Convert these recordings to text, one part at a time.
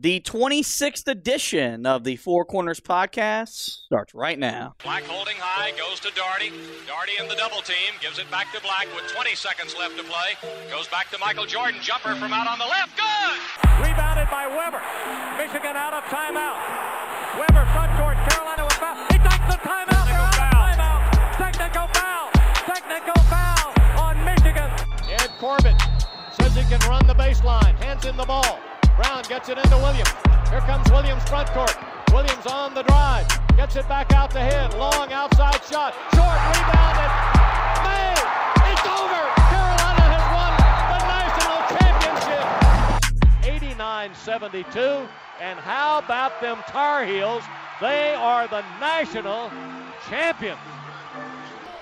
The 26th edition of the Four Corners podcast starts right now. Black holding high, goes to Doherty. Doherty in the double team, gives it back to Black with 20 seconds left to play. Goes back to Michael Jordan, jumper from out on the left, good! Rebounded by Webber. Michigan out of timeout. Webber front court, Carolina with foul. He takes the timeout. They're out of timeout. Technical foul. Technical foul on Michigan. Ed Corbett says he can run the baseline. Hands in the ball. Brown gets it into Williams. Here comes Williams front court. Williams on the drive. Gets it back out to him. Long outside shot. Short rebounded. Made. It's over. Carolina has won the national championship. 89-72. And how about them Tar Heels? They are the national champions.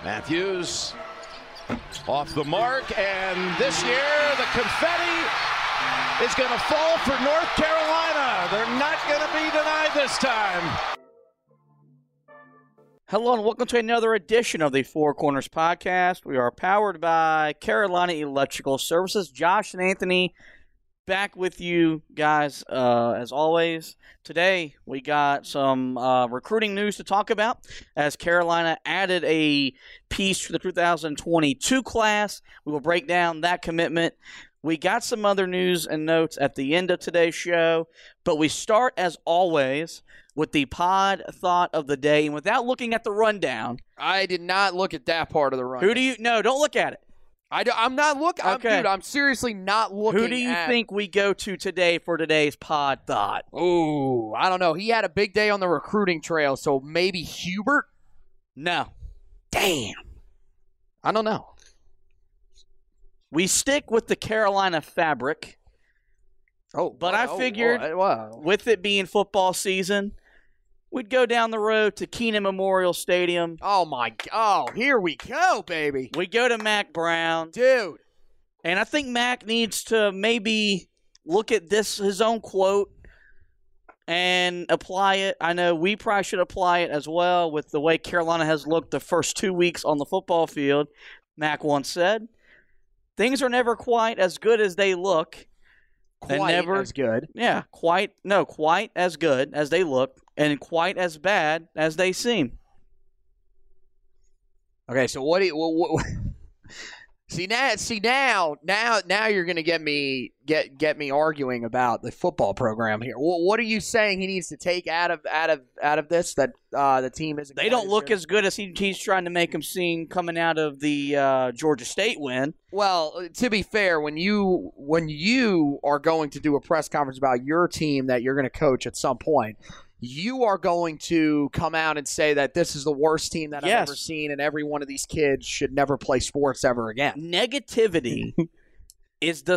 Matthews off the mark, and this year the confetti is going to fall for North Carolina. They're not going to be denied this time. Hello and welcome to another edition of the Four Corners podcast. We are powered by Carolina Electrical Services. Josh and Anthony back with you guys uh, as always. Today we got some uh, recruiting news to talk about as Carolina added a piece to the 2022 class. We will break down that commitment. We got some other news and notes at the end of today's show, but we start as always with the pod thought of the day. And without looking at the rundown, I did not look at that part of the run. who do you no? Don't look at it. I do, I'm not looking. Okay. Dude, I'm seriously not looking. Who do you at- think we go to today for today's pod thought? Oh, I don't know. He had a big day on the recruiting trail, so maybe Hubert. No, Damn. I don't know. We stick with the Carolina fabric. Oh, But I oh, figured- oh, wow. With it being football season, we'd go down the road to Kenan Memorial Stadium. Oh my. Oh, here we go, baby, We go to Mack Brown. dude. And I think Mack needs to maybe look at this his own quote and apply it. I know we probably should apply it as well with the way Carolina has looked the first two weeks on the football field. Mack once said, "Things are never quite as good as they look." Quite never- as good. Yeah, quite no, quite as good as they look, and quite as bad as they seem. Okay, so what do you? What, what, see now, see now, now, now you're gonna get me get get me arguing about the football program here. What, what are you saying he needs to take out of out of out of this that uh, the team isn't? They don't look as good as he, he's trying to make them seem coming out of the uh, Georgia State win. Well, to be fair, when you when you are going to do a press conference about your team that you're going to coach at some point, you are going to come out and say that this is the worst team that I've ever seen, and every one of these kids should never play sports ever again. Negativity is the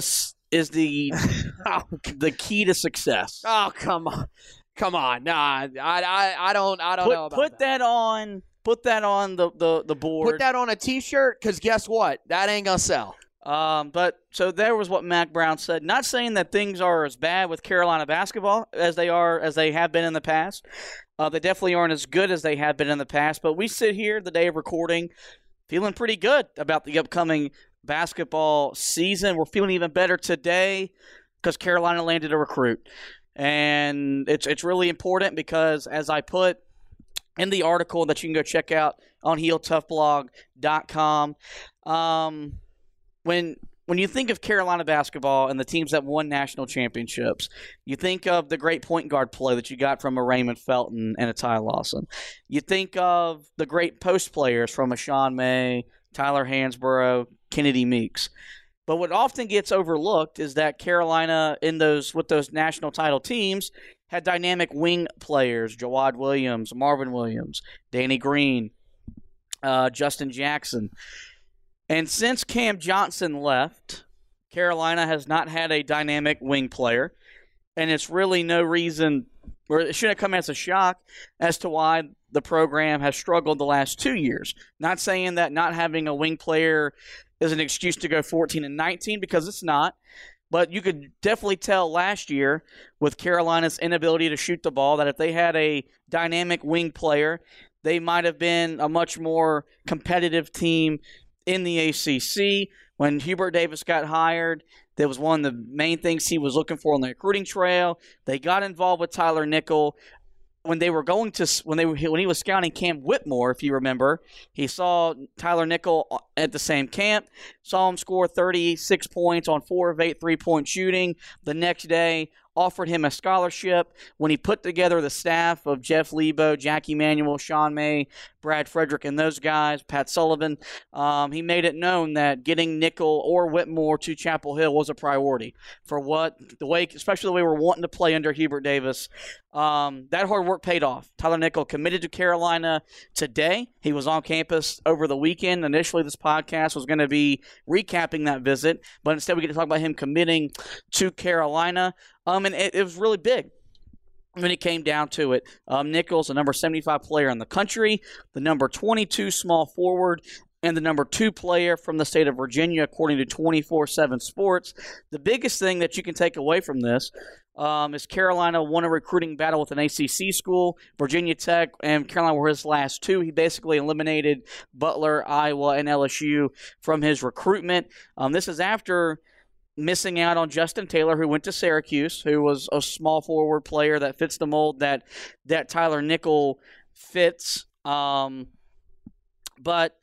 is the oh, the key to success. Oh come on, come on! Nah, I I, I don't I don't know Put about put that on put that on the the, the board. Put that on a T-shirt, because guess what? That ain't gonna sell. Um, but so there was what Mack Brown said. Not saying that things are as bad with Carolina basketball as they are as they have been in the past. Uh, they definitely aren't as good as they have been in the past. But we sit here the day of recording, feeling pretty good about the upcoming basketball season. We're feeling even better today because Carolina landed a recruit, and it's it's really important because as I put in the article that you can go check out on HeelToughBlog.com. Um, when when you think of Carolina basketball and the teams that won national championships, you think of the great point guard play that you got from a Raymond Felton and a Ty Lawson. You think of the great post players from a Sean May, Tyler Hansbrough, Kennedy Meeks. But what often gets overlooked is that Carolina in those with those national title teams had dynamic wing players, Jawad Williams, Marvin Williams, Danny Green, uh, Justin Jackson. And since Cam Johnson left, Carolina has not had a dynamic wing player. And it's really no reason, or it shouldn't come as a shock as to why the program has struggled the last two years. Not saying that not having a wing player is an excuse to go 14 and 19 because it's not. But you could definitely tell last year with Carolina's inability to shoot the ball that if they had a dynamic wing player, they might have been a much more competitive team in the ACC. When Hubert Davis got hired, That was one of the main things he was looking for on the recruiting trail. They got involved with Tyler Nickel when they were going to when they when he was scouting Cam Whitmore, if you remember, he saw Tyler Nickel at the same camp, saw him score 36 points on four of eight three point shooting. The next day, offered him a scholarship. When he put together the staff of Jeff Lebo, Jackie Manuel, Sean May, Brad Frederick, and those guys, Pat Sullivan, um, he made it known that getting Nickel or Whitmore to Chapel Hill was a priority for what the way, especially the way we're wanting to play under Hubert Davis. Um, that hard work paid off. Tyler Nickel committed to Carolina today. He was on campus over the weekend. Initially, this podcast was going to be recapping that visit, but instead we get to talk about him committing to Carolina. Um, and it, it was really big when it came down to it. Um, Nickel's, the number 75 player in the country, the number 22 small forward, and the number two player from the state of Virginia, according to 24 7 Sports. The biggest thing that you can take away from this um, is Carolina won a recruiting battle with an ACC school. Virginia Tech and Carolina were his last two. He basically eliminated Butler, Iowa, and LSU from his recruitment. Um, this is after missing out on Justin Taylor, who went to Syracuse, who was a small forward player that fits the mold that that Tyler Nickel fits. Um, but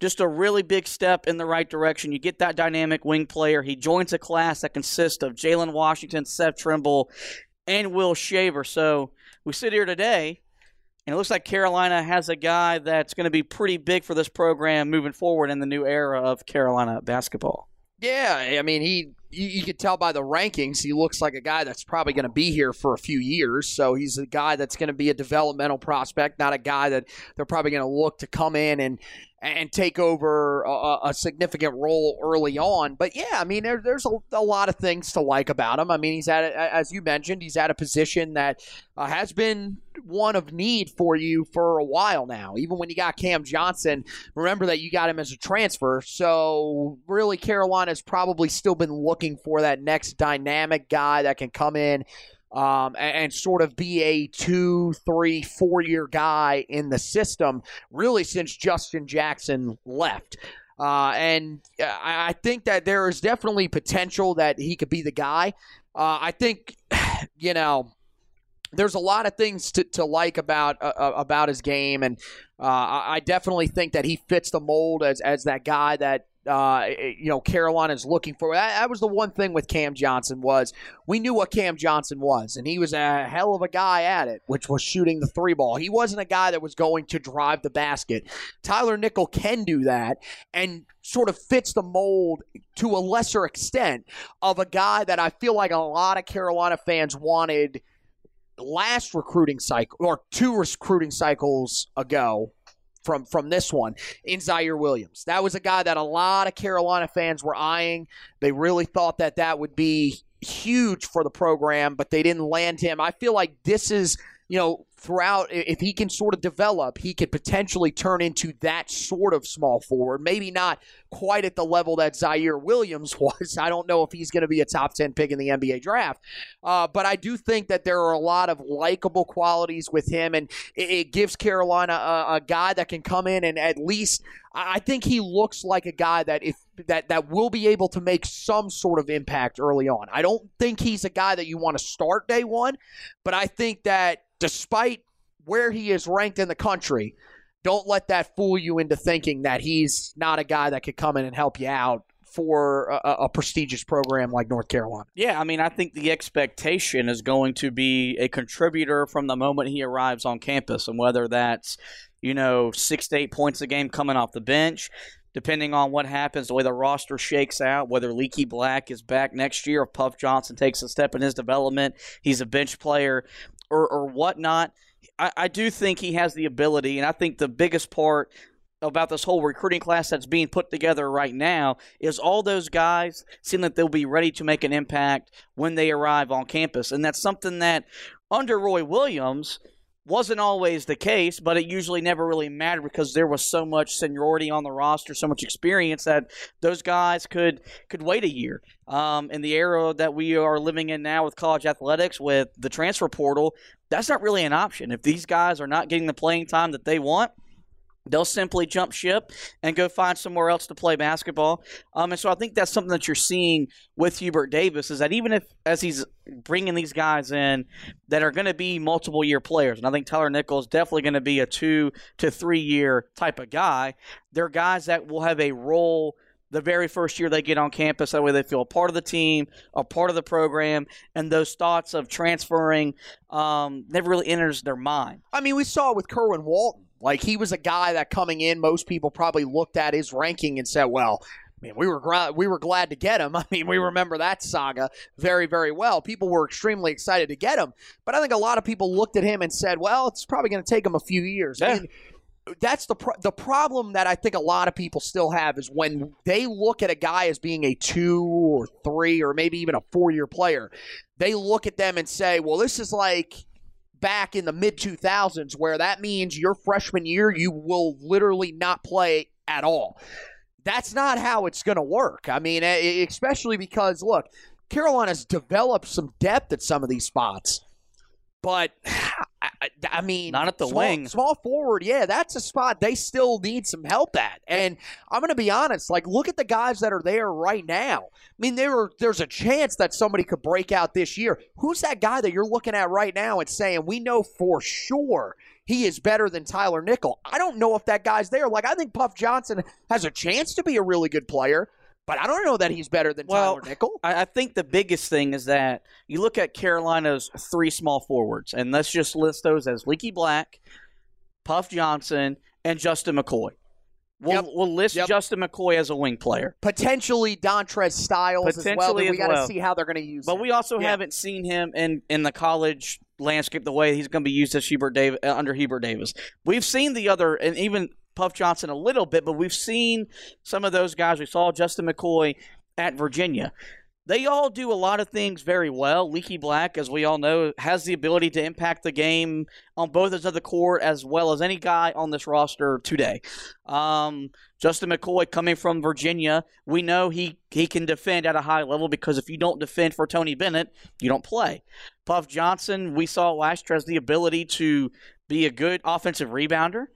just a really big step in the right direction. You get that dynamic wing player. He joins a class that consists of Jalen Washington, Seth Trimble, and Will Shaver. So we sit here today, and it looks like Carolina has a guy that's going to be pretty big for this program moving forward in the new era of Carolina basketball. Yeah, I mean, he you, you could tell by the rankings, he looks like a guy that's probably going to be here for a few years. So he's a guy that's going to be a developmental prospect, not a guy that they're probably going to look to come in and and take over a, a, significant role early on. But yeah, I mean, there, there's a, a, lot of things to like about him. I mean, he's at, a, as you mentioned, he's at a position that uh, has been one of need for you for a while now. Even when you got Cam Johnson, remember that you got him as a transfer. So really, Carolina's probably still been looking for that next dynamic guy that can come in um, and, and, sort of be a two, three, four year guy in the system really since Justin Jackson left. Uh, and I, I think that there is definitely potential that he could be the guy. Uh, I think, you know, there's a lot of things to, to like about uh, uh about his game, and uh, I definitely think that he fits the mold as as that guy that uh, you know Carolina's looking for. That, that, was the one thing with Cam Johnson was we knew what Cam Johnson was, and he was a hell of a guy at it, which was shooting the three ball. He wasn't a guy that was going to drive the basket. Tyler Nickel can do that, and sort of fits the mold to a lesser extent of a guy that I feel like a lot of Carolina fans wanted last recruiting cycle or two recruiting cycles ago from from this one in Ziaire Williams. That was a guy that a lot of Carolina fans were eyeing. They really thought that that would be huge for the program, but they didn't land him. I feel like this is you know, throughout, if he can sort of develop, he could potentially turn into that sort of small forward. Maybe not quite at the level that Ziaire Williams was. I don't know if he's going to be a top 10 pick in the NBA draft. Uh, but I do think that there are a lot of likable qualities with him, and it, it gives Carolina a, a guy that can come in and at least. I think he looks like a guy that if that that will be able to make some sort of impact early on. I don't think he's a guy that you want to start day one, but I think that despite where he is ranked in the country, don't let that fool you into thinking that he's not a guy that could come in and help you out for a, a, prestigious program like North Carolina. Yeah, I mean, I think the expectation is going to be a contributor from the moment he arrives on campus, and whether that's you know six to eight points a game coming off the bench, depending on what happens, the way the roster shakes out, whether Leaky Black is back next year, if Puff Johnson takes a step in his development, he's a bench player or, or whatnot. I, I do think he has the ability, and I think the biggest part about this whole recruiting class that's being put together right now is all those guys seem that they'll be ready to make an impact when they arrive on campus. And that's something that under Roy Williams – wasn't always the case, but it usually never really mattered because there was so much seniority on the roster, so much experience that those guys could could wait a year. Um, in the era that we are living in now with college athletics, with the transfer portal, that's not really an option. If these guys are not getting the playing time that they want, they'll simply jump ship and go find somewhere else to play basketball. Um, and so I think that's something that you're seeing with Hubert Davis is that even if as he's bringing these guys in that are going to be multiple year players, and I think Tyler Nickel's definitely going to be a two to three year type of guy. They're guys that will have a role the very first year they get on campus. That way they feel a part of the team, a part of the program, and those thoughts of transferring um, never really enters their mind. I mean, we saw it with Kerwin Walton. Like he was a guy that coming in, most people probably looked at his ranking and said, "Well, I mean, we were we were glad to get him. I mean, we remember that saga very, very well. People were extremely excited to get him, but I think a lot of people looked at him and said, "Well, it's probably going to take him a few years." I mean, that's the pro- the problem that I think a lot of people still have is when they look at a guy as being a two or three or maybe even a four year player, they look at them and say, "Well, this is like." Back in the mid 2000s, where that means your freshman year, you will literally not play at all that's not how it's going to work. I mean, especially because look, Carolina's developed some depth at some of these spots, but ah, I, mean, Not at the small, wing. Small forward, yeah, that's a spot they still need some help at. And I'm going to be honest, like look at the guys that are there right now. I mean, there are, there's a chance that somebody could break out this year. Who's that guy that you're looking at right now and saying we know for sure he is better than Tyler Nickel. I don't know if that guy's there. Like I think Puff Johnson has a chance to be a really good player, but I don't know that he's better than Well, Tyler Nickel. I, I think the biggest thing is that you look at Carolina's three small forwards, and let's just list those as Leaky Black, Puff Johnson, and Justin McKoy. We'll, Yep. we'll list Yep. Justin McKoy as a wing player. Potentially Dontrez Styles as well. Potentially we got to well. see how they're going to use. But him. we also Yeah. haven't seen him in, in the college landscape the way he's going to be used as Hubert Davis, uh, under Hubert Davis. We've seen the other, and even Puff Johnson a little bit, but we've seen some of those guys. We saw Justin McKoy at Virginia. They all do a lot of things very well. Leaky Black, as we all know, has the ability to impact the game on both ends of the court as well as any guy on this roster today. Um, Justin McKoy coming from Virginia, we know he, he can defend at a high level because if you don't defend for Tony Bennett, you don't play. Puff Johnson, we saw last year, has the ability to be a good offensive rebounder.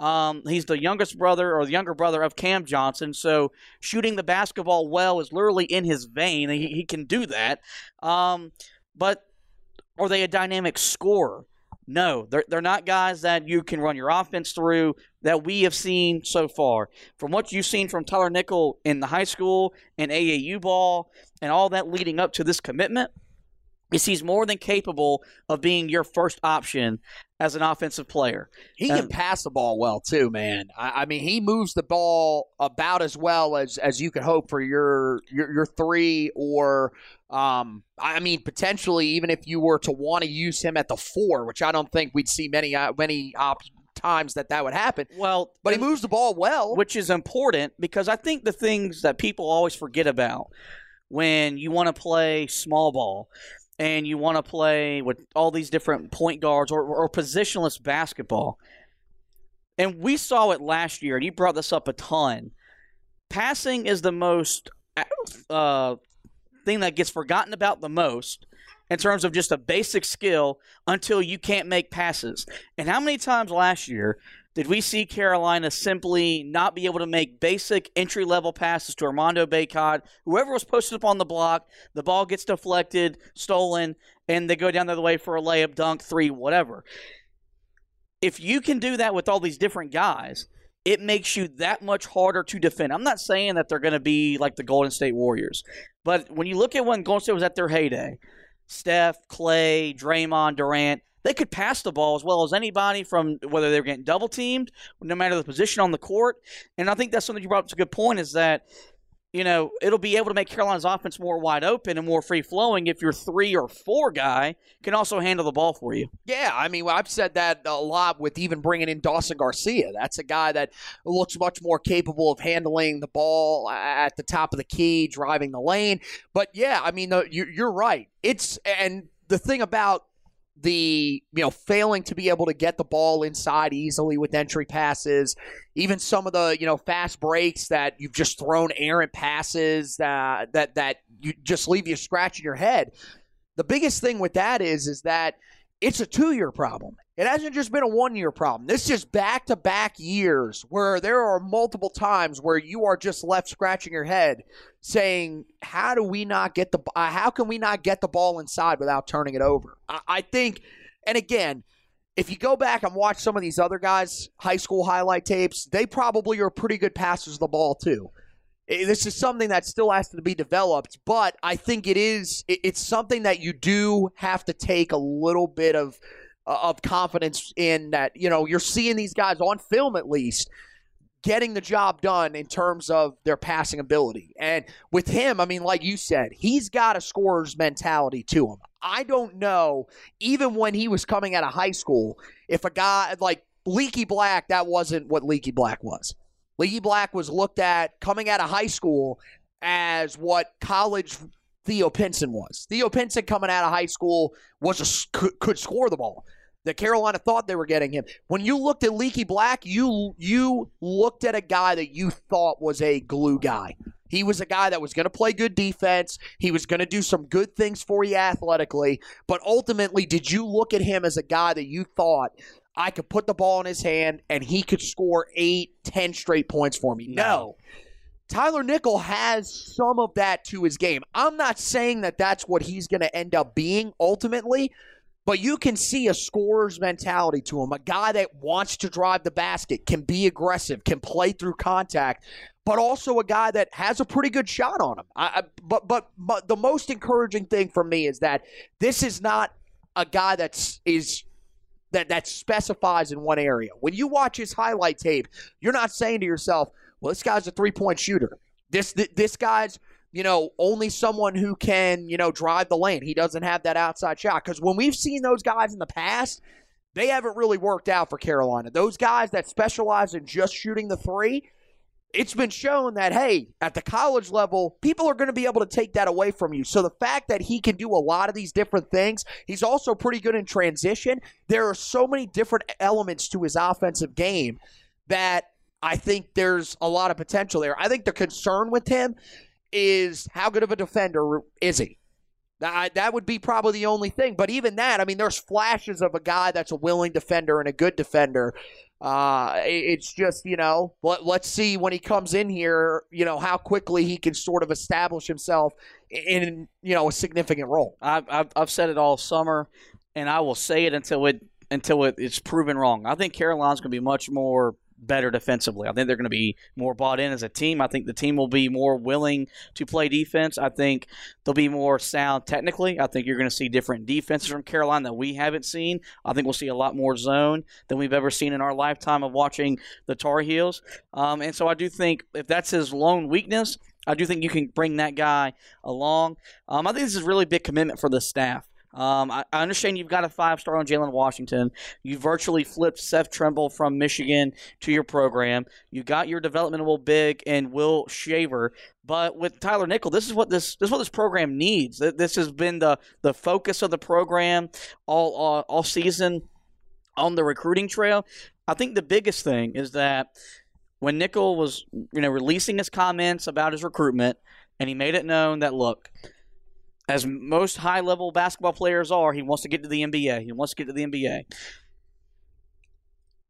Um, he's the youngest brother or the younger brother of Cam Johnson, so shooting the basketball well is literally in his vein. He, he can do that. Um, but are they a dynamic scorer? No, they're, they're not guys that you can run your offense through that we have seen so far. From what you've seen from Tyler Nickel in the high school and AAU ball and all that leading up to this commitment, is he's more than capable of being your first option as an offensive player. He can Um, pass the ball well too, man. I, I mean, he moves the ball about as well as as you could hope for your your, your three or. Um, I mean, potentially, even if you were to want to use him at the four, which I don't think we'd see many uh, many op- times that that would happen. Well, But he moves the ball well. which is important because I think the things that people always forget about when you want to play small ball and you want to play with all these different point guards or, or positionless basketball. And we saw it last year, and you brought this up a ton. Passing is the most uh, thing that gets forgotten about the most in terms of just a basic skill until you can't make passes. And how many times last year did we see Carolina simply not be able to make basic entry level passes to Armando Bacot? Whoever was posted up on the block, the ball gets deflected, stolen, and they go down the other way for a layup, dunk, three, whatever. If you can do that with all these different guys, it makes you that much harder to defend. I'm not saying that they're going to be like the Golden State Warriors, but when you look at when Golden State was at their heyday, Steph, Clay, Draymond, Durant, they could pass the ball as well as anybody from whether they were getting double teamed, no matter the position on the court. And I think that's something you brought up to a good point is that, you know, it'll be able to make Carolina's offense more wide open and more free flowing if your three or four guy can also handle the ball for you. Yeah, I mean, I've said that a lot with even bringing in Dawson Garcia. That's a guy that looks much more capable of handling the ball at the top of the key, driving the lane. But yeah, I mean, you're right. It's and the thing about the you know failing to be able to get the ball inside easily with entry passes even some of the you know fast breaks that you've just thrown errant passes uh, that that you just leave you scratching your head. The biggest thing with that is is that it's a two year problem. It hasn't just been a one year problem. This is back to back years where there are multiple times where you are just left scratching your head saying, How do we not get the uh, how can we not get the ball inside without turning it over? I, I think, and again, if you go back and watch some of these other guys' high school highlight tapes, they probably are pretty good passers of the ball too. This is something that still has to be developed, but I think it is. It's something that you do have to take a little bit of uh, of confidence in. That you know you're seeing these guys on film at least getting the job done in terms of their passing ability. And with him, I mean, like you said, he's got a scorer's mentality to him. I don't know, even when he was coming out of high school, if a guy like Leaky Black, that wasn't what Leaky Black was. Leaky Black was looked at coming out of high school as what college Theo Pinson was. Theo Pinson coming out of high school was a, could, could score the ball. That Carolina thought they were getting him. When you looked at Leaky Black, you you looked at a guy that you thought was a glue guy. He was a guy that was going to play good defense. He was going to do some good things for you athletically. But ultimately, did you look at him as a guy that you thought I could put the ball in his hand and he could score eight, ten straight points for me? No. Tyler Nickel has some of that to his game. I'm not saying that that's what he's going to end up being ultimately, but you can see a scorer's mentality to him. A guy that wants to drive the basket, can be aggressive, can play through contact, but also a guy that has a pretty good shot on him. I, I, but, but but the most encouraging thing for me is that this is not a guy that's is that that specifies in one area. When you watch his highlight tape, you're not saying to yourself, "Well, this guy's a three-point shooter. This th- this guy's you know only someone who can you know drive the lane. He doesn't have that outside shot." Because when we've seen those guys in the past, they haven't really worked out for Carolina. Those guys that specialize in just shooting the three. It's been shown that, hey, at the college level, people are going to be able to take that away from you. So the fact that he can do a lot of these different things, he's also pretty good in transition. There are so many different elements to his offensive game that I think there's a lot of potential there. I think the concern with him is how good of a defender is he? That, that would be probably the only thing. But even that, I mean, there's flashes of a guy that's a willing defender and a good defender. Uh, it's just, you know, let, let's see when he comes in here, you know, how quickly he can sort of establish himself in, you know, a significant role. I've, I've, I've said it all summer, and I will say it until it until it, it's proven wrong. I think Carolina's going to be much more better defensively. I think they're going to be more bought in as a team. I think the team will be more willing to play defense. I think they'll be more sound technically. I think you're going to see different defenses from Carolina that we haven't seen. I think we'll see a lot more zone than we've ever seen in our lifetime of watching the Tar Heels. Um, and so I do think if that's his lone weakness, I do think you can bring that guy along. Um, I think this is a really big commitment for the staff. Um, I, I understand you've got a five star on Jalen Washington. You virtually flipped Seth Trimble from Michigan to your program. You got your developmental big and Will Shaver. But with Tyler Nickel, this is what this this is what this program needs. This has been the the focus of the program all all, all season on the recruiting trail. I think the biggest thing is that when Nickel was you know releasing his comments about his recruitment, and he made it known that look, as most high level basketball players are, he wants to get to the NBA. He wants to get to the NBA.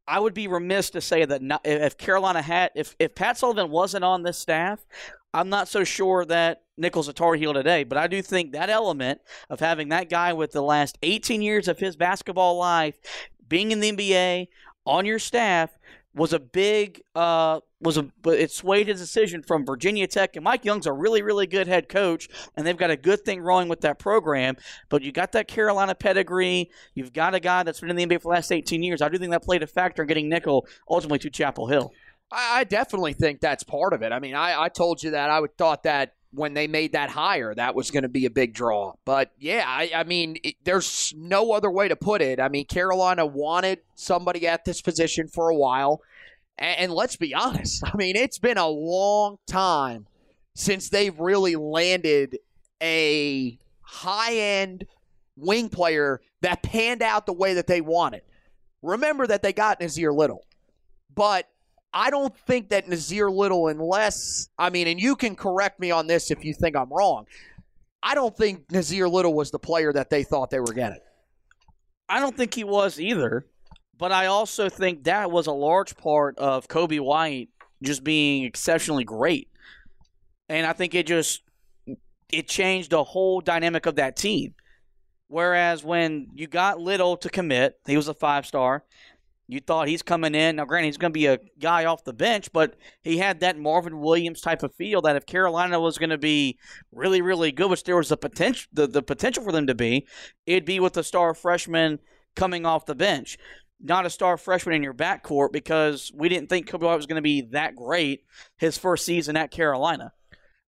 I would be remiss to say that not, if Carolina had, if, if Pat Sullivan wasn't on this staff, I'm not so sure that Nickel's a Tar Heel today. But I do think that element of having that guy with the last 18 years of his basketball life being in the NBA on your staff was a big uh was a but it swayed his decision from Virginia Tech and Mike Young's a really really good head coach and they've got a good thing rolling with that program. But you got that Carolina pedigree. You've got a guy that's been in the NBA for the last 18 years. I do think that played a factor in getting Nickel ultimately to Chapel Hill. I, I definitely think that's part of it. I mean, I, I told you that I would thought that when they made that hire, that was going to be a big draw. But yeah, I, I mean, it, there's no other way to put it. I mean, Carolina wanted somebody at this position for a while. And, and let's be honest, I mean, it's been a long time since they've really landed a high end wing player that panned out the way that they wanted. Remember that they got Nassir Little. But I don't think that Nassir Little, unless, I mean, and you can correct me on this if you think I'm wrong, I don't think Nassir Little was the player that they thought they were getting. I don't think he was either, but I also think that was a large part of Coby White just being exceptionally great. And I think it just it changed the whole dynamic of that team. Whereas when you got Little to commit, he was a five star. You thought he's coming in. Now, granted, he's going to be a guy off the bench, but he had that Marvin Williams type of feel that if Carolina was going to be really, really good, which there was the potential, the, the potential for them to be, it'd be with a star freshman coming off the bench, not a star freshman in your backcourt because we didn't think Coby White was going to be that great his first season at Carolina.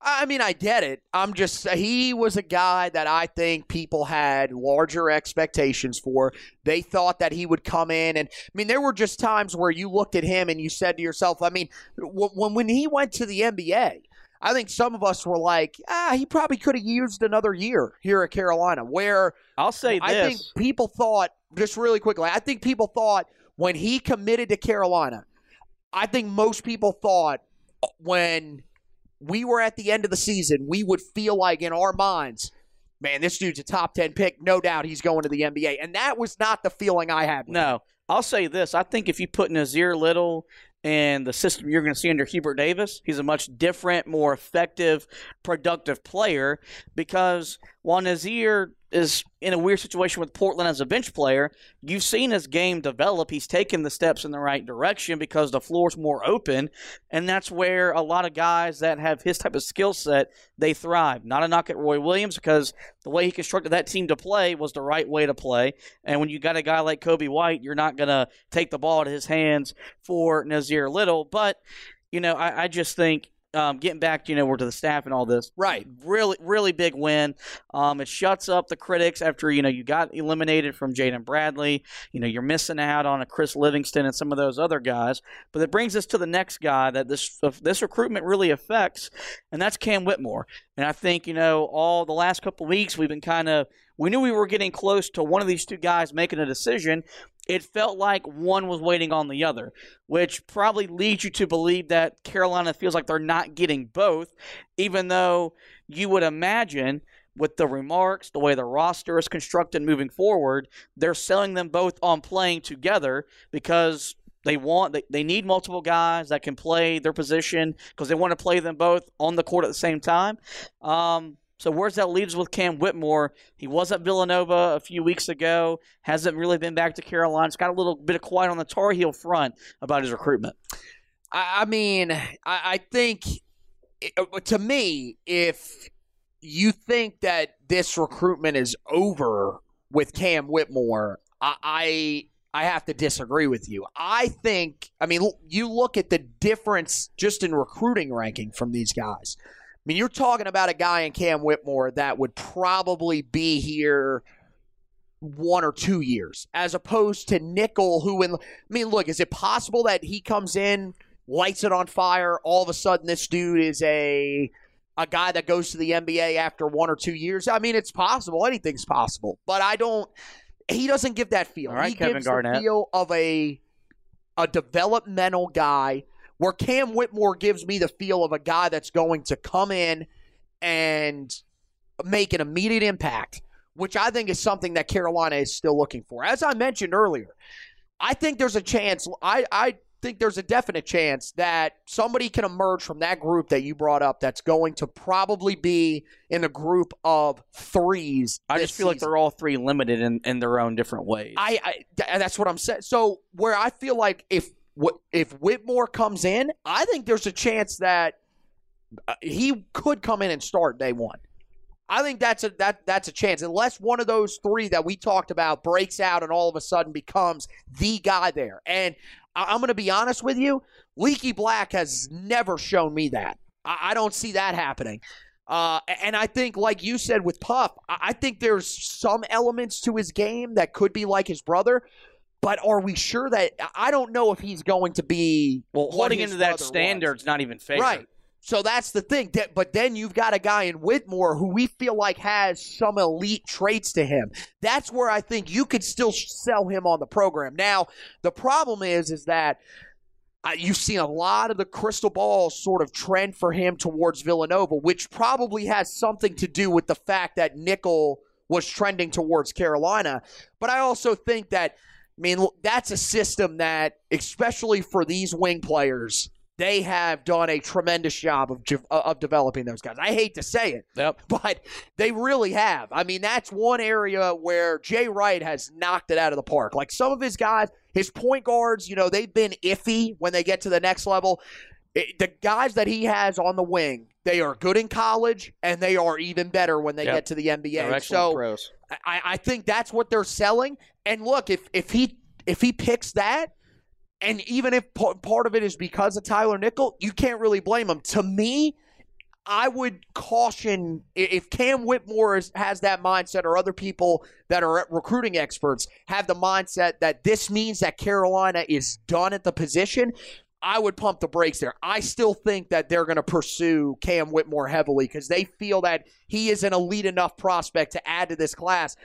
I mean, I get it. I'm just, he was a guy that I think people had larger expectations for. They thought that he would come in. And I mean, there were just times where you looked at him and you said to yourself, I mean, when, when he went to the NBA, I think some of us were like, ah, he probably could have used another year here at Carolina. Where I'll say this. I think people thought, just really quickly, I think people thought when he committed to Carolina, I think most people thought when we were at the end of the season, we would feel like in our minds, man, this dude's a top 10 pick. No doubt he's going to the NBA. And that was not the feeling I had. No. I'll say this. I think if you put Nassir Little and the system you're going to see under Hubert Davis, he's a much different, more effective, productive player because while Nassir is in a weird situation with Portland as a bench player. You've seen his game develop. He's taken the steps in the right direction because the floor's more open, and that's where a lot of guys that have his type of skill set they thrive. Not a knock at Roy Williams because the way he constructed that team to play was the right way to play. And when you got a guy like Coby White, you're not gonna take the ball out of his hands for Nassir Little. But you know, I, I just think um, getting back, you know, we're to the staff and all this. Right. Really, really big win. Um, it shuts up the critics after, you know, you got eliminated from Jaden Bradley. You know, you're missing out on a Chris Livingston and some of those other guys. But it brings us to the next guy that this this recruitment really affects, and that's Cam Whitmore. And I think, you know, all the last couple weeks we've been kind of we knew we were getting close to one of these two guys making a decision. It felt like one was waiting on the other, which probably leads you to believe that Carolina feels like they're not getting both, even though you would imagine with the remarks, the way the roster is constructed moving forward, they're selling them both on playing together because they want they, they need multiple guys that can play their position because they want to play them both on the court at the same time. Um, so where's that leaves with Cam Whitmore? He was at Villanova a few weeks ago. Hasn't really been back to Carolina. It's got a little bit of quiet on the Tar Heel front about his recruitment. I, mean, I, I think uh, to me, if you think that this recruitment is over with Cam Whitmore, I, I I have to disagree with you. I think, I mean, you look at the difference just in recruiting ranking from these guys. I mean, you're talking about a guy in Cam Whitmore that would probably be here one or two years, as opposed to Nickel, who, in, I mean, look, is it possible that he comes in, lights it on fire, all of a sudden this dude is a a guy that goes to the NBA after one or two years? I mean, it's possible. Anything's possible, but I don't. He doesn't give that feel. Right, he Kevin gives Garnett. the feel of a a developmental guy where Cam Whitmore gives me the feel of a guy that's going to come in and make an immediate impact, which I think is something that Carolina is still looking for. As I mentioned earlier, I think there's a chance. I, I think there's a definite chance that somebody can emerge from that group that you brought up that's going to probably be in a group of threes. I just feel like they're all three limited in, in their own different ways. I, I that's what I'm saying. So where I feel like if if Whitmore comes in, I think there's a chance that uh, he could come in and start day one. I think that's a that that's a chance unless one of those three that we talked about breaks out and all of a sudden becomes the guy there. And I, am going to be honest with you, Leaky Black has never shown me that. I, I don't see that happening. Uh, and I think, like you said with Puff, I think there's some elements to his game that could be like his brother. But are we sure that I don't know if he's going to be well holding into that standard's was. not even fair. Right. So that's the thing. But then you've got a guy in Whitmore who we feel like has some elite traits to him. That's where I think you could still sell him on the program. Now, the problem is, is that uh, you've seen a lot of the crystal balls sort of trend for him towards Villanova, which probably has something to do with the fact that Nickel was trending towards Carolina. But I also think that, I mean, that's a system that, especially for these wing players, they have done a tremendous job of uh, of developing those guys. I hate to say it, Yep. but they really have. I mean, that's one area where Jay Wright has knocked it out of the park. Like some of his guys, his point guards, you know, they've been iffy when they get to the next level. It- the guys that he has on the wing, they are good in college, and they are even better when they Yep. get to the NBA. So pros. I, I think that's what they're selling. And look, if if he if he picks that, and even if p- part of it is because of Tyler Nickel, you can't really blame him. To me, I would caution if Cam Whitmore is, has that mindset, or other people that are recruiting experts have the mindset that this means that Carolina is done at the position. I would pump the brakes there. I still think that they're going to pursue Cam Whitmore heavily because they feel that he is an elite enough prospect to add to this class,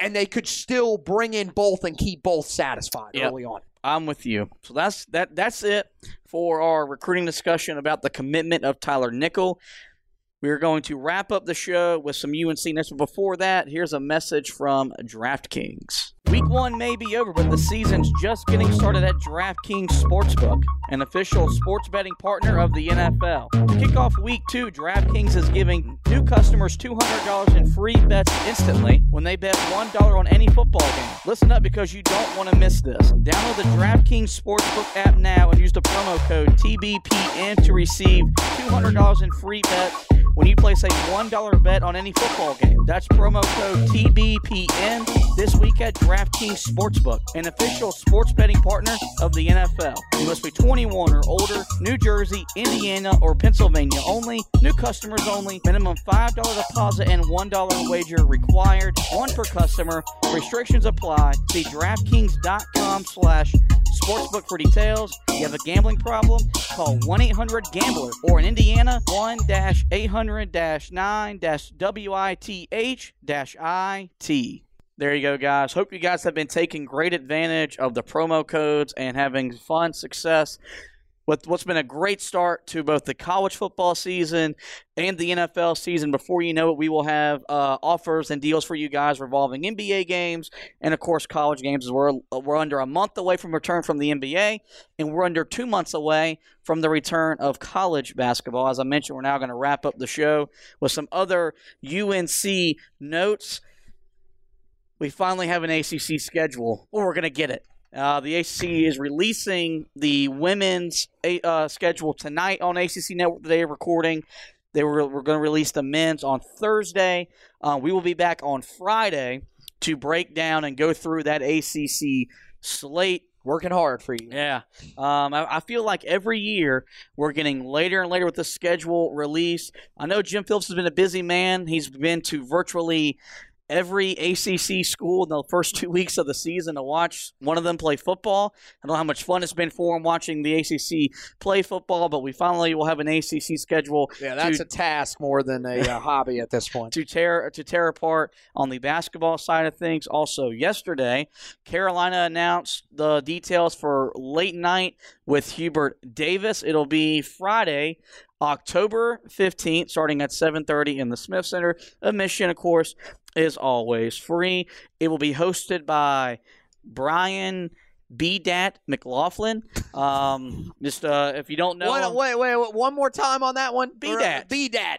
and they could still bring in both and keep both satisfied Yep. early on. I'm with you. So that's that. That's it for our recruiting discussion about the commitment of Tyler Nickel. We're going to wrap up the show with some UNC next. But before that, here's a message from DraftKings. Week one may be over, but the season's just getting started at DraftKings Sportsbook, an official sports betting partner of the NFL. To kick off week two, DraftKings is giving new customers $200 in free bets instantly when they bet $1 on any football game. Listen up because you don't want to miss this. Download the DraftKings Sportsbook app now and use the promo code TBPN to receive $200 in free bets when you place a $1 bet on any football game. That's promo code TBPN this week at DraftKings Sportsbook, an official sports betting partner of the NFL. You must be 21 or older, New Jersey, Indiana, or Pennsylvania only, new customers only, minimum $5 deposit and $1 wager required, one per customer. Restrictions apply. See DraftKings.com slash sportsbook for details. You have a gambling problem? Call 1 800 Gambler or in Indiana 1 800 9 WITH IT. There you go, guys. Hope you guys have been taking great advantage of the promo codes and having fun, success with what's been a great start to both the college football season and the NFL season. Before you know it, we will have uh, offers and deals for you guys revolving NBA games and, of course, college games. We're we're under a month away from return from the NBA, and we're under two months away from the return of college basketball. As I mentioned, we're now going to wrap up the show with some other UNC notes. We finally have an ACC schedule, or we're going to get it. Uh, the ACC is releasing the women's uh, schedule tonight on ACC Network. Today, of recording. They were we're going to release the men's on Thursday. Uh, we will be back on Friday to break down and go through that ACC slate. Working hard for you. Yeah, um, I, I feel like every year we're getting later and later with the schedule release. I know Jim Phillips has been a busy man. He's been to virtually every ACC school in the first two weeks of the season to watch one of them play football. I don't know how much fun it's been for them watching the ACC play football, but we finally will have an ACC schedule Yeah, that's to, a task more than a uh, hobby at this point. to tear to tear apart on the basketball side of things. Also, yesterday, Carolina announced the details for late night with Hubert Davis. It'll be Friday, October 15th, starting at 7:30 in the Smith Center. Admission, of course, is always free. It will be hosted by Brian B. Dat McLaughlin. Um, just uh, if you don't know, Wait, him- wait, wait, wait, one more time on that one. Be that. Be that.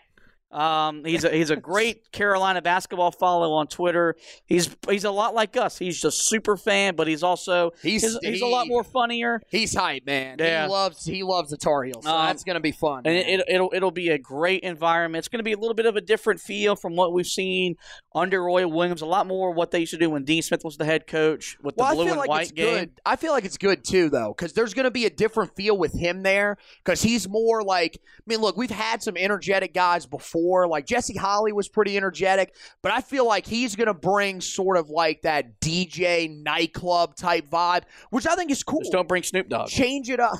Um, he's a he's a great Carolina basketball follow on Twitter. He's he's a lot like us. He's a super fan, but he's also He's- he's, he's a lot more funnier. He's hype, man. Yeah. He loves he loves the Tar Heels. So Um, that's gonna be fun. And it, it, it'll it'll be a great environment. It's going to be a little bit of a different feel from what we've seen under Roy Williams. A lot more what they used to do when Dean Smith was the head coach with the blue I feel and like white it's game. good. I feel like it's good too, though, because there's going to be a different feel with him there. Because he's more like, I mean, look, we've had some energetic guys before. Like Jesse Holley was pretty energetic, but I feel like he's going to bring sort of like that DJ nightclub type vibe, which I think is cool. Just don't bring Snoop Dogg. Change it up.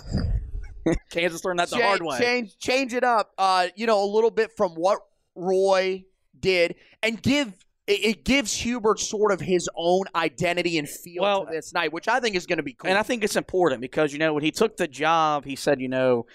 Kansas learned that the Cha- hard way. Change change it up. Uh, you know, a little bit from what Roy did, and give it, it gives Hubert sort of his own identity and feel Well, to this night, which I think is going to be cool. And I think it's important because, you know, when he took the job, he said, you know,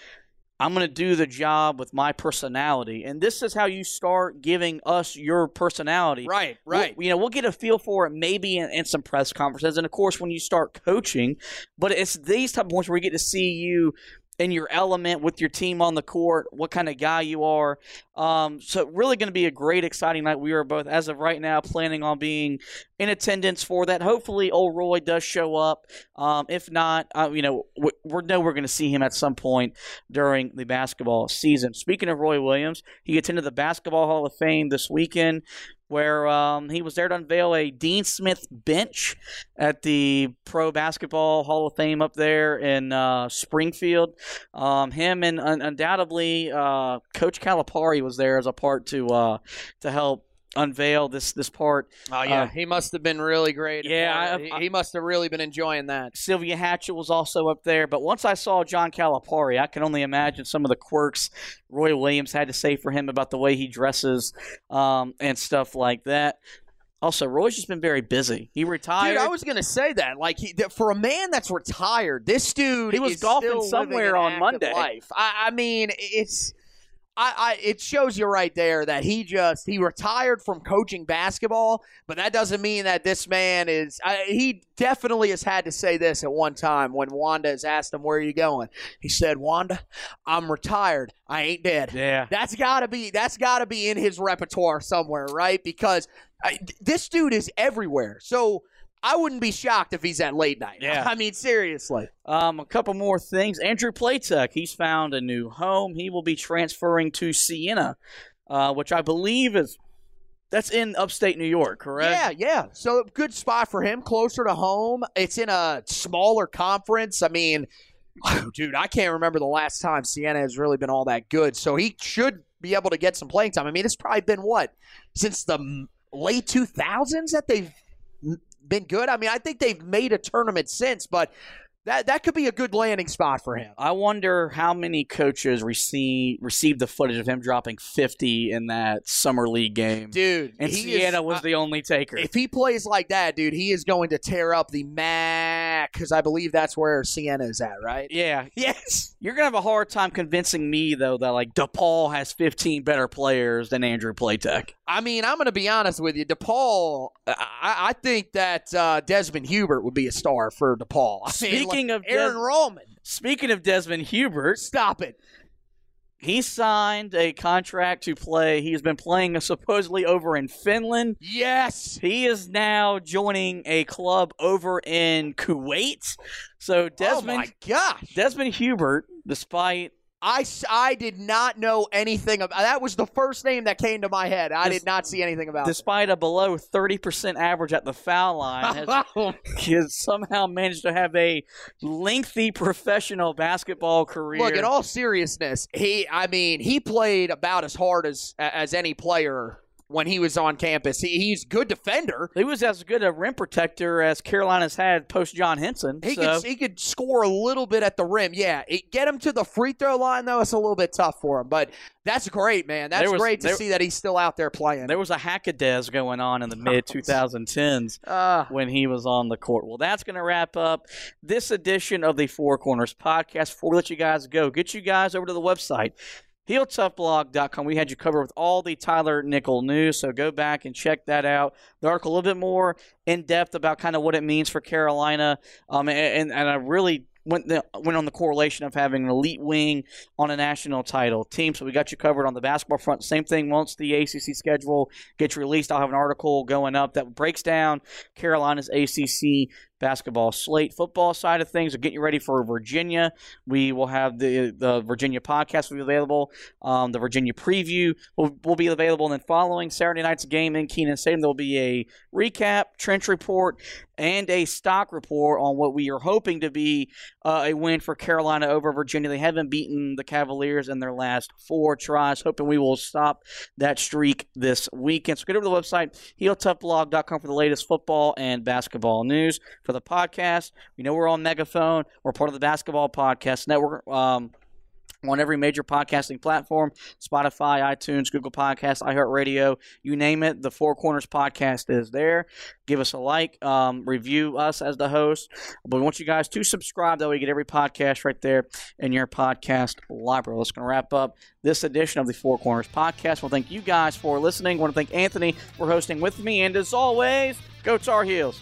I'm going to do the job with my personality. And this is how you start giving us your personality. Right, We'll- right. you know, we'll get a feel for it maybe in, in some press conferences. And of course, when you start coaching, but it's these type of points where we get to see you in your element with your team on the court, what kind of guy you are. Um, so really going to be a great, exciting night. We are both, as of right now, planning on being in attendance for that. Hopefully, old Roy does show up. Um, if not, uh, you know, we, we know we're going to see him at some point during the basketball season. Speaking of Roy Williams, he attended the Basketball Hall of Fame this weekend where um, he was there to unveil a Dean Smith bench at the Pro Basketball Hall of Fame up there in uh, Springfield. Um, him and un- undoubtedly uh, Coach Calipari was there as a part to uh, to help unveil this this part. Oh yeah, Uh, he must have been really great. yeah, he, I- he must have really been enjoying that. Sylvia Hatchell was also up there, but once I saw John Calipari, I can only imagine some of the quirks Roy Williams had to say for him about the way he dresses um, and stuff like that. Also, Roy's just been very busy. He retired. Dude, I was gonna say that. Like, he, for a man that's retired, this dude He was is golfing still somewhere on Monday. Life. I, I mean, it's. I, I, it shows you right there that he just he retired from coaching basketball, but that doesn't mean that this man is. I, he definitely has had to say this at one time when Wanda has asked him, "Where are you going?" He said, "Wanda, I'm retired. I ain't dead." yeah. That's gotta be that's gotta be in his repertoire somewhere, right? Because I, this dude is everywhere. So I wouldn't be shocked if he's at late night. Yeah. I mean, seriously. Um, a couple more things. Andrew Platek, he's found a new home. He will be transferring to Siena, uh, which I believe is that's in upstate New York, correct? Yeah, yeah. So good spot for him, closer to home. It's in a smaller conference. I mean, dude, I can't remember the last time Siena has really been all that good. So he should be able to get some playing time. I mean, it's probably been what since the late two thousands that they've been good. I mean, I think they've made a tournament since, but that that could be a good landing spot for him. I wonder how many coaches receive received the footage of him dropping 50 in that summer league game. Dude, and he Siena is- was I- the only taker. If he plays like that, dude, he is going to tear up the MAC because I believe that's where Siena is at, right? yeah, Yes. you're gonna have a hard time convincing me though that like DePaul has 15 better players than Andrew Platek. I mean, I'm going to be honest with you. DePaul, I, I think that uh, Desmond Hubert would be a star for DePaul. I mean, Speaking like of Aaron Des- Rollman, Speaking of Desmond Hubert, stop it. He signed a contract to play. He's been playing supposedly over in Finland. Yes. He is now joining a club over in Kuwait. So Desmond, oh my gosh. Desmond Hubert, despite I, I did not know anything about that. Was the first name that came to my head. I did not see anything about. despite a below 30% average at the foul line, has, oh. he has somehow managed to have a lengthy professional basketball career. Look, in all seriousness, he I mean, he played about as hard as as any player when he was on campus. He, he's a good defender. he was as good a rim protector as Carolina's had post John Henson. He so could he could score a little bit at the rim. Yeah, it, get him to the free throw line though. It's a little bit tough for him, but that's great, man. That's was- great to there- see that he's still out there playing. there was a hackadez going on in the mid 2010s. uh, when he was on the court. Well, that's going to wrap up this edition of the Four Corners podcast. Before we let you guys go, get you guys over to the website. HeelToughBlog.com. We had you covered with all the Tyler Nickel news, so go back and check that out. The article a little bit more in depth about kind of what it means for Carolina, um, and, and I really went the, went on the correlation of having an elite wing on a national title team. So we got you covered on the basketball front. Same thing once the ACC schedule gets released. I'll have an article going up that breaks down Carolina's ACC basketball slate. Football side of things, are getting ready for Virginia. We will have the the Virginia podcast will be available. Um, the Virginia preview will, will be available. And then following Saturday night's game in Kenan Stadium, there will be a recap, trench report, and a stock report on what we are hoping to be uh, a win for Carolina over Virginia. They haven't beaten the Cavaliers in their last four tries. Hoping we will stop that streak this weekend. So get over to the website, heeltoughblog.com for the latest football and basketball news. For the podcast, we know we're on Megaphone. We're part of the Basketball Podcast Network. Um, on every major podcasting platform Spotify, iTunes, Google Podcasts, iHeartRadio, you name it. The Four Corners podcast is there. Give us a like, um, review us as the host. But we want you guys to subscribe. That way, you get every podcast right there in your podcast library. That's going to wrap up this edition of the Four Corners podcast. Well, thank you guys for listening. I want to thank Anthony for hosting with me. And as always, go Tar Heels.